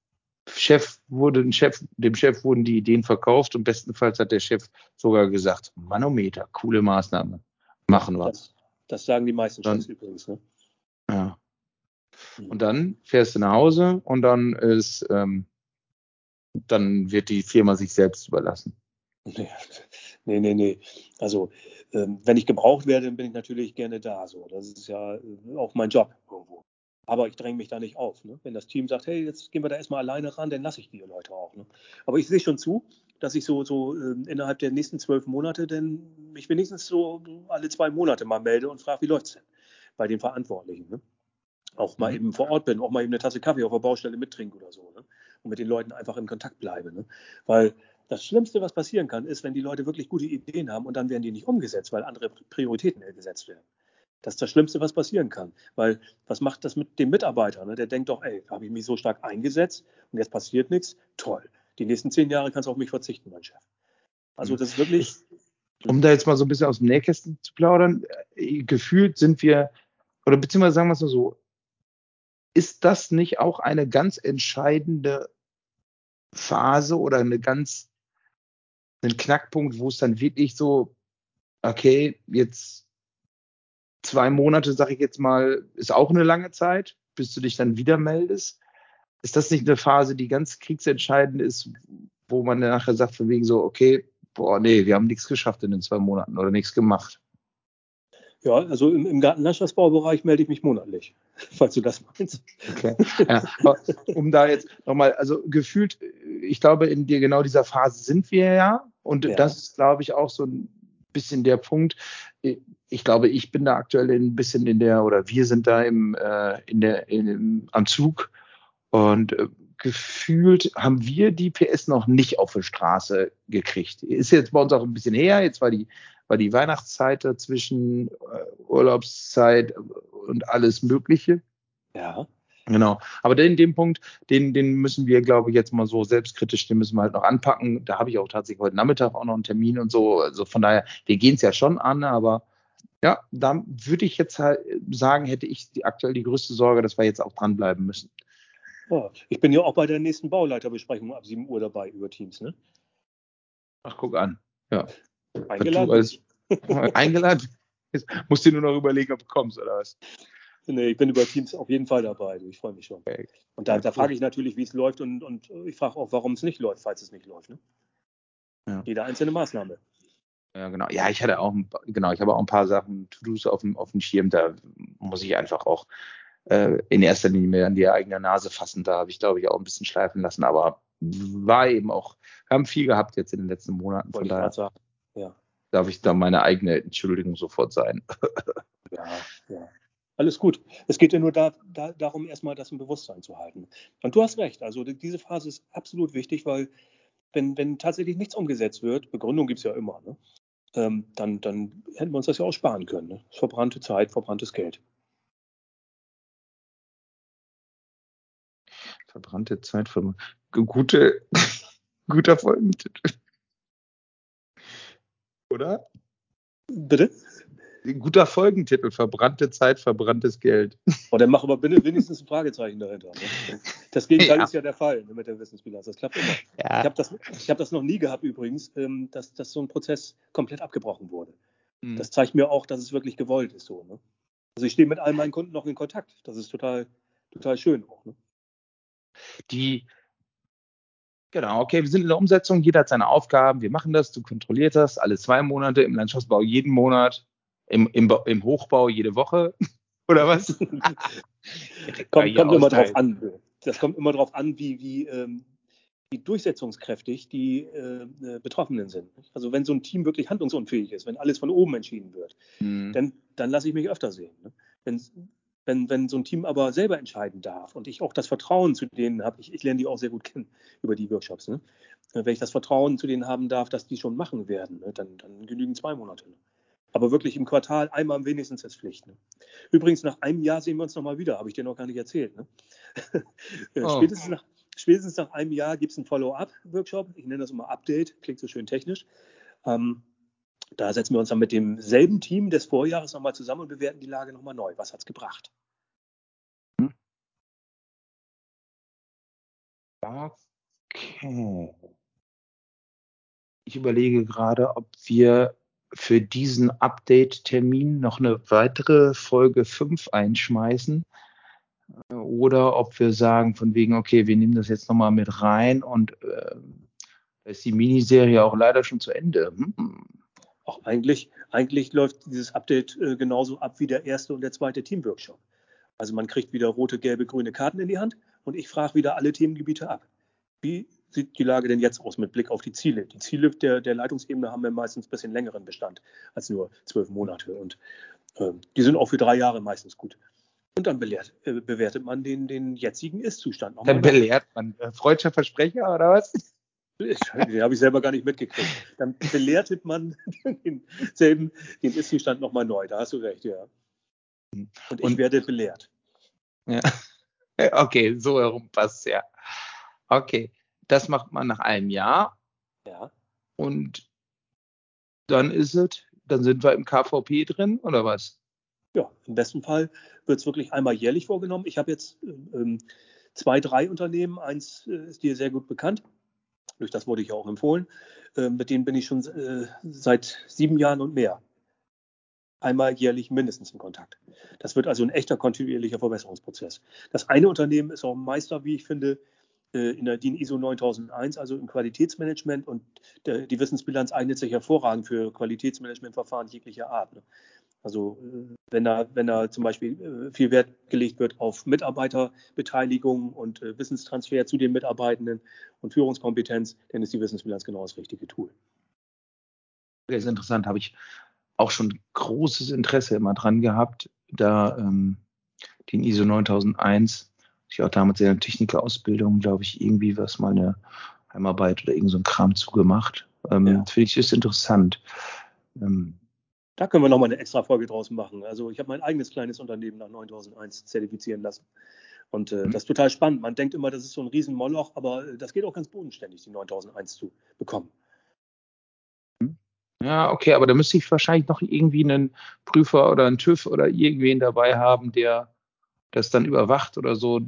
Chef wurde, Chef, dem Chef wurden die Ideen verkauft und bestenfalls hat der Chef sogar gesagt, Manometer, coole Maßnahme. Machen wir. Das, das sagen die meisten dann, Chefs übrigens, ne? Ja. Mhm. Und dann fährst du nach Hause und dann ist, ähm, dann wird die Firma sich selbst überlassen. Nee, nee, nee. Also, ähm, wenn ich gebraucht werde, dann bin ich natürlich gerne da. So, das ist ja äh, auch mein Job irgendwo. Aber ich dränge mich da nicht auf. Ne? Wenn das Team sagt, hey, jetzt gehen wir da erstmal alleine ran, dann lasse ich die Leute auch. Ne? Aber ich sehe schon zu, dass ich so, so äh, innerhalb der nächsten zwölf Monate denn mich wenigstens so alle zwei Monate mal melde und frage, wie läuft es denn bei den Verantwortlichen. Ne? Auch mal mhm. eben vor Ort bin, auch mal eben eine Tasse Kaffee auf der Baustelle mittrinke oder so. Ne? Und mit den Leuten einfach in Kontakt bleibe. Ne? Weil das Schlimmste, was passieren kann, ist, wenn die Leute wirklich gute Ideen haben und dann werden die nicht umgesetzt, weil andere Prioritäten gesetzt werden. Das ist das Schlimmste, was passieren kann. Weil was macht das mit dem Mitarbeiter? Ne? Der denkt doch, ey, habe ich mich so stark eingesetzt und jetzt passiert nichts? Toll. Die nächsten zehn Jahre kannst du auf mich verzichten, mein Chef. Also das ist wirklich. Um da jetzt mal so ein bisschen aus dem Nähkästen zu plaudern, äh, gefühlt sind wir, oder beziehungsweise sagen wir es mal so, ist das nicht auch eine ganz entscheidende Phase oder eine ganz ein Knackpunkt, wo es dann wirklich so, okay, jetzt zwei Monate, sag ich jetzt mal, ist auch eine lange Zeit, bis du dich dann wieder meldest. Ist das nicht eine Phase, die ganz kriegsentscheidend ist, wo man dann nachher sagt, von wegen so, okay, boah, nee, wir haben nichts geschafft in den zwei Monaten oder nichts gemacht? Ja, also im, im Gartenlandschaftsbaubereich melde ich mich monatlich, falls du das meinst. Okay. Ja, um da jetzt nochmal, also gefühlt, ich glaube, in dir genau dieser Phase sind wir ja. Und ja. das ist, glaube ich, auch so ein bisschen der Punkt. Ich glaube, ich bin da aktuell ein bisschen in der, oder wir sind da im, äh, in der, in, am Zug. Und äh, gefühlt haben wir die PS noch nicht auf der Straße gekriegt. Ist jetzt bei uns auch ein bisschen her. Jetzt war die, war die Weihnachtszeit dazwischen, äh, Urlaubszeit und alles Mögliche. Ja. Genau. Aber den, den Punkt, den, den müssen wir, glaube ich, jetzt mal so selbstkritisch, den müssen wir halt noch anpacken. Da habe ich auch tatsächlich heute Nachmittag auch noch einen Termin und so. Also von daher, wir gehen es ja schon an, aber ja, da würde ich jetzt halt sagen, hätte ich die, aktuell die größte Sorge, dass wir jetzt auch dranbleiben müssen. Ja, ich bin ja auch bei der nächsten Bauleiterbesprechung ab 7 Uhr dabei über Teams, ne? Ach, guck an. Ja. Eingeladen. Als, eingeladen? Musst du nur noch überlegen, ob du kommst, oder was? Nee, ich bin über Teams auf jeden Fall dabei. Ich freue mich schon. Okay. Und da, da frage ich natürlich, wie es läuft und, und ich frage auch, warum es nicht läuft, falls es nicht läuft. Ne? Ja. Jede einzelne Maßnahme. Ja, genau. Ja, ich hatte auch, genau, ich habe auch ein paar Sachen, To-Dos auf dem, auf dem Schirm. Da muss ich einfach auch äh, in erster Linie an die eigene Nase fassen. Da habe ich, glaube ich, auch ein bisschen schleifen lassen. Aber war eben auch, haben viel gehabt jetzt in den letzten Monaten. Von daher ja. darf ich da meine eigene Entschuldigung sofort sein. ja, ja. Alles gut. Es geht ja nur da, da, darum, erstmal das im Bewusstsein zu halten. Und du hast recht. Also diese Phase ist absolut wichtig, weil wenn, wenn tatsächlich nichts umgesetzt wird, Begründung gibt es ja immer, ne? ähm, dann, dann hätten wir uns das ja auch sparen können. Ne? Verbrannte Zeit, verbranntes Geld. Verbrannte Zeit, ver gute, guter Folgentitel. Oder? Bitte? Guter Folgentitel, verbrannte Zeit, verbranntes Geld. Oh, dann mach aber bitte wenigstens ein Fragezeichen dahinter. Ne? Das Gegenteil ja. ist ja der Fall ne, mit der Wissensbilanz. Das klappt immer. Ja. Ich habe das, hab das noch nie gehabt übrigens, ähm, dass, dass so ein Prozess komplett abgebrochen wurde. Mhm. Das zeigt mir auch, dass es wirklich gewollt ist so. Ne? Also ich stehe mit allen meinen Kunden noch in Kontakt. Das ist total, total schön auch. Ne? Die, Genau, okay, wir sind in der Umsetzung, jeder hat seine Aufgaben, wir machen das, du kontrollierst das alle zwei Monate, im Landschaftsbau jeden Monat, im, im, im Hochbau jede Woche oder was? kommt, kommt immer drauf an. Das kommt immer drauf an, wie, wie, ähm, wie durchsetzungskräftig die äh, äh Betroffenen sind. Also wenn so ein Team wirklich handlungsunfähig ist, wenn alles von oben entschieden wird, mhm. dann, dann lasse ich mich öfter sehen. Ne? Wenn, wenn, wenn so ein Team aber selber entscheiden darf und ich auch das Vertrauen zu denen habe, ich, ich lerne die auch sehr gut kennen über die Workshops, ne? wenn ich das Vertrauen zu denen haben darf, dass die schon machen werden, ne? dann, dann genügen zwei Monate. Ne? Aber wirklich im Quartal einmal wenigstens ist Pflicht. Ne? Übrigens, nach einem Jahr sehen wir uns nochmal wieder, habe ich dir noch gar nicht erzählt. Ne? Äh, oh. spätestens, nach, spätestens, nach, einem Jahr gibt es einen Follow-up-Workshop. Ich nenne das immer Update, klingt so schön technisch. Ähm, da setzen wir uns dann mit demselben Team des Vorjahres nochmal zusammen und bewerten die Lage nochmal neu. Was hat es gebracht? Okay. Ich überlege gerade, ob wir für diesen Update-Termin noch eine weitere Folge 5 einschmeißen oder ob wir sagen von wegen, okay, wir nehmen das jetzt nochmal mit rein und äh, ist die Miniserie auch leider schon zu Ende. Hm. Eigentlich, eigentlich läuft dieses Update äh, genauso ab wie der erste und der zweite Teamworkshop. Also man kriegt wieder rote, gelbe, grüne Karten in die Hand und ich frage wieder alle Themengebiete ab. Wie sieht die Lage denn jetzt aus mit Blick auf die Ziele? Die Ziele der, der Leitungsebene haben wir meistens ein bisschen längeren Bestand als nur zwölf Monate und äh, die sind auch für drei Jahre meistens gut. Und dann belehrt, äh, bewertet man den, den jetzigen Ist-Zustand. Dann belehrt man. Äh, freudscher Versprecher oder was? Den habe ich selber gar nicht mitgekriegt. Dann belertet man denselben, den Ist-Zustand nochmal neu. Da hast du recht, ja. Und ich Und, werde belehrt. Ja. Okay, so herum passt ja. Okay, das macht man nach einem Jahr. Ja. Und dann ist es, dann sind wir im KVP drin oder was? Ja, im besten Fall wird es wirklich einmal jährlich vorgenommen. Ich habe jetzt ähm, zwei, drei Unternehmen. Eins äh, ist dir sehr gut bekannt. Durch das wurde ich ja auch empfohlen. Äh, mit denen bin ich schon äh, seit sieben Jahren und mehr. Einmal jährlich mindestens in Kontakt. Das wird also ein echter kontinuierlicher Verbesserungsprozess. Das eine Unternehmen ist auch Meister, wie ich finde, äh, in der DIN ISO 9001, also im Qualitätsmanagement. Und der, die Wissensbilanz eignet sich hervorragend für Qualitätsmanagementverfahren jeglicher Art. Ne? Also äh, wenn da, wenn da zum Beispiel äh, viel Wert gelegt wird auf Mitarbeiterbeteiligung und Wissenstransfer zu den Mitarbeitenden und Führungskompetenz, dann ist die Wissensbilanz genau das richtige Tool. Das ist interessant, habe ich auch schon großes Interesse immer dran gehabt, da ähm, den ISO 9001 ich auch damals in der Technikerausbildung, glaube ich, irgendwie was mal eine Heimarbeit oder irgend so ein Kram zugemacht. Ähm, ja. Finde ich ist interessant. Ähm, da können wir nochmal eine extra Folge draus machen. Also ich habe mein eigenes kleines Unternehmen nach 9001 zertifizieren lassen. Und äh, mhm. das ist total spannend. Man denkt immer, das ist so ein Riesenmoloch, aber äh, das geht auch ganz bodenständig, die 9001 zu bekommen. Mhm. Ja, okay, aber da müsste ich wahrscheinlich noch irgendwie einen Prüfer oder einen TÜV oder irgendwen dabei haben, der das dann überwacht oder so.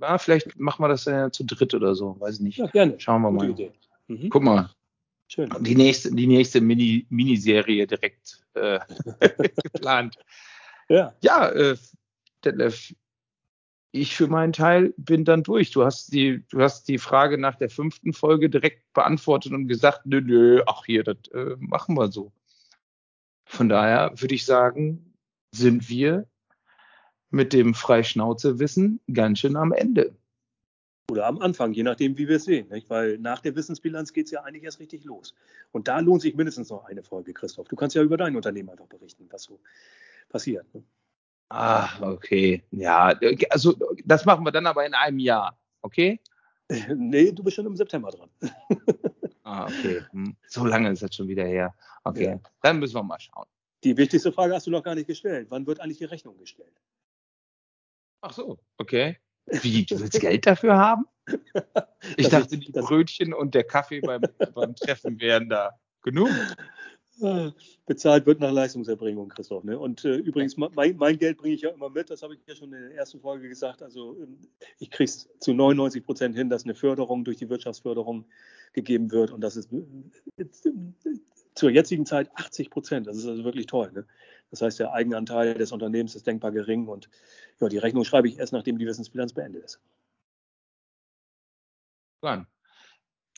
Ja, vielleicht machen wir das ja zu dritt oder so, weiß ich nicht. Ja, gerne. Schauen wir Gute mal. Mhm. Guck mal. Schön. Die nächste, die nächste Mini, Miniserie direkt äh, geplant. Ja, ja äh, Detlef, ich für meinen Teil bin dann durch. Du hast die, du hast die Frage nach der fünften Folge direkt beantwortet und gesagt, nö, nö, ach hier, das äh, machen wir so. Von daher würde ich sagen, sind wir mit dem Freischnauzewissen ganz schön am Ende. Oder am Anfang, je nachdem, wie wir es sehen. Nicht? Weil nach der Wissensbilanz geht es ja eigentlich erst richtig los. Und da lohnt sich mindestens noch eine Folge, Christoph. Du kannst ja über dein Unternehmen einfach berichten, was so passiert. Ne? Ah, okay. Ja, also das machen wir dann aber in einem Jahr, okay? Nee, du bist schon im September dran. ah, okay. Hm. So lange ist das schon wieder her. Okay, ja. dann müssen wir mal schauen. Die wichtigste Frage hast du noch gar nicht gestellt. Wann wird eigentlich die Rechnung gestellt? Ach so, okay. Wie, du willst Geld dafür haben? Ich dachte, die Brötchen und der Kaffee beim, beim Treffen wären da genug. Bezahlt wird nach Leistungserbringung, Christoph. Ne? Und äh, übrigens, mein, mein, Geld bringe ich ja immer mit, das habe ich ja schon in der ersten Folge gesagt. Also ähm, ich kriege es zu 99 Prozent hin, dass eine Förderung durch die Wirtschaftsförderung gegeben wird. Und das ist äh, zur jetzigen Zeit 80 Prozent. Das ist also wirklich toll. Ne? Das heißt, der Eigenanteil des Unternehmens ist denkbar gering und ja, die Rechnung schreibe ich erst, nachdem die Wissensbilanz beendet ist.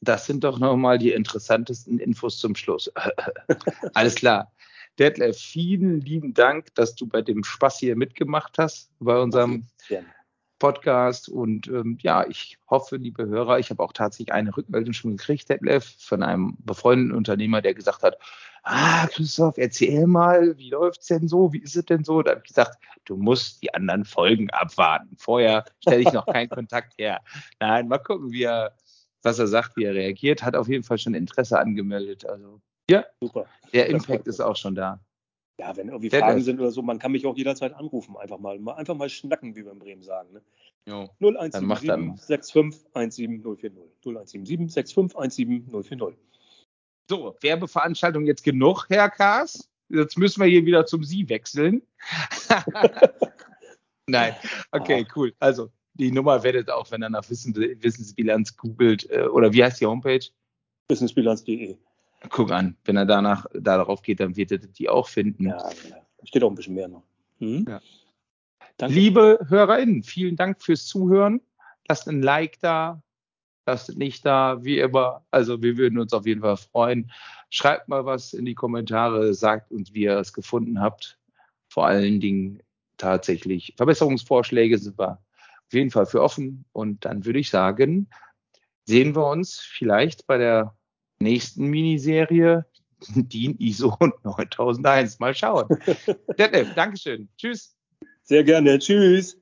Das sind doch nochmal die interessantesten Infos zum Schluss. Alles klar. Detlef, vielen lieben Dank, dass du bei dem Spaß hier mitgemacht hast, bei unserem Podcast. Und ähm, ja, ich hoffe, liebe Hörer, ich habe auch tatsächlich eine Rückmeldung schon gekriegt, Detlef, von einem befreundeten Unternehmer, der gesagt hat, ah, Christoph, erzähl mal, wie läuft's denn so? Wie ist es denn so? Da habe ich gesagt, du musst die anderen Folgen abwarten. Vorher stelle ich noch keinen Kontakt her. Nein, mal gucken, wie er, was er sagt, wie er reagiert. Hat auf jeden Fall schon Interesse angemeldet. Also ja, super. Der Impact ist auch schon da. Ja, wenn irgendwie Fragen sind oder so, man kann mich auch jederzeit anrufen, einfach mal, einfach mal schnacken, wie wir in Bremen sagen. Ne? Jo, 0177 6517 040. 0177 6517 040. So, Werbeveranstaltung jetzt genug, Herr Kaas. Jetzt müssen wir hier wieder zum Sie wechseln. Nein, okay, ah. cool. Also die Nummer werdet auch, wenn ihr nach Wissensbilanz googelt, äh, oder wie heißt die Homepage? Wissensbilanz.de. Guck an, wenn er danach darauf geht, dann wird er die auch finden. Ja, genau. steht auch ein bisschen mehr noch. Mhm. Ja. Liebe HörerInnen, vielen Dank fürs Zuhören. Lasst ein Like da, lasst nicht da, wie immer. Also wir würden uns auf jeden Fall freuen. Schreibt mal was in die Kommentare, sagt uns, wie ihr es gefunden habt. Vor allen Dingen tatsächlich Verbesserungsvorschläge sind wir auf jeden Fall für offen. Und dann würde ich sagen, sehen wir uns vielleicht bei der nächsten Miniserie DIN ISO 9001. Mal schauen. Detlef, Dankeschön. Tschüss. Sehr gerne. Tschüss.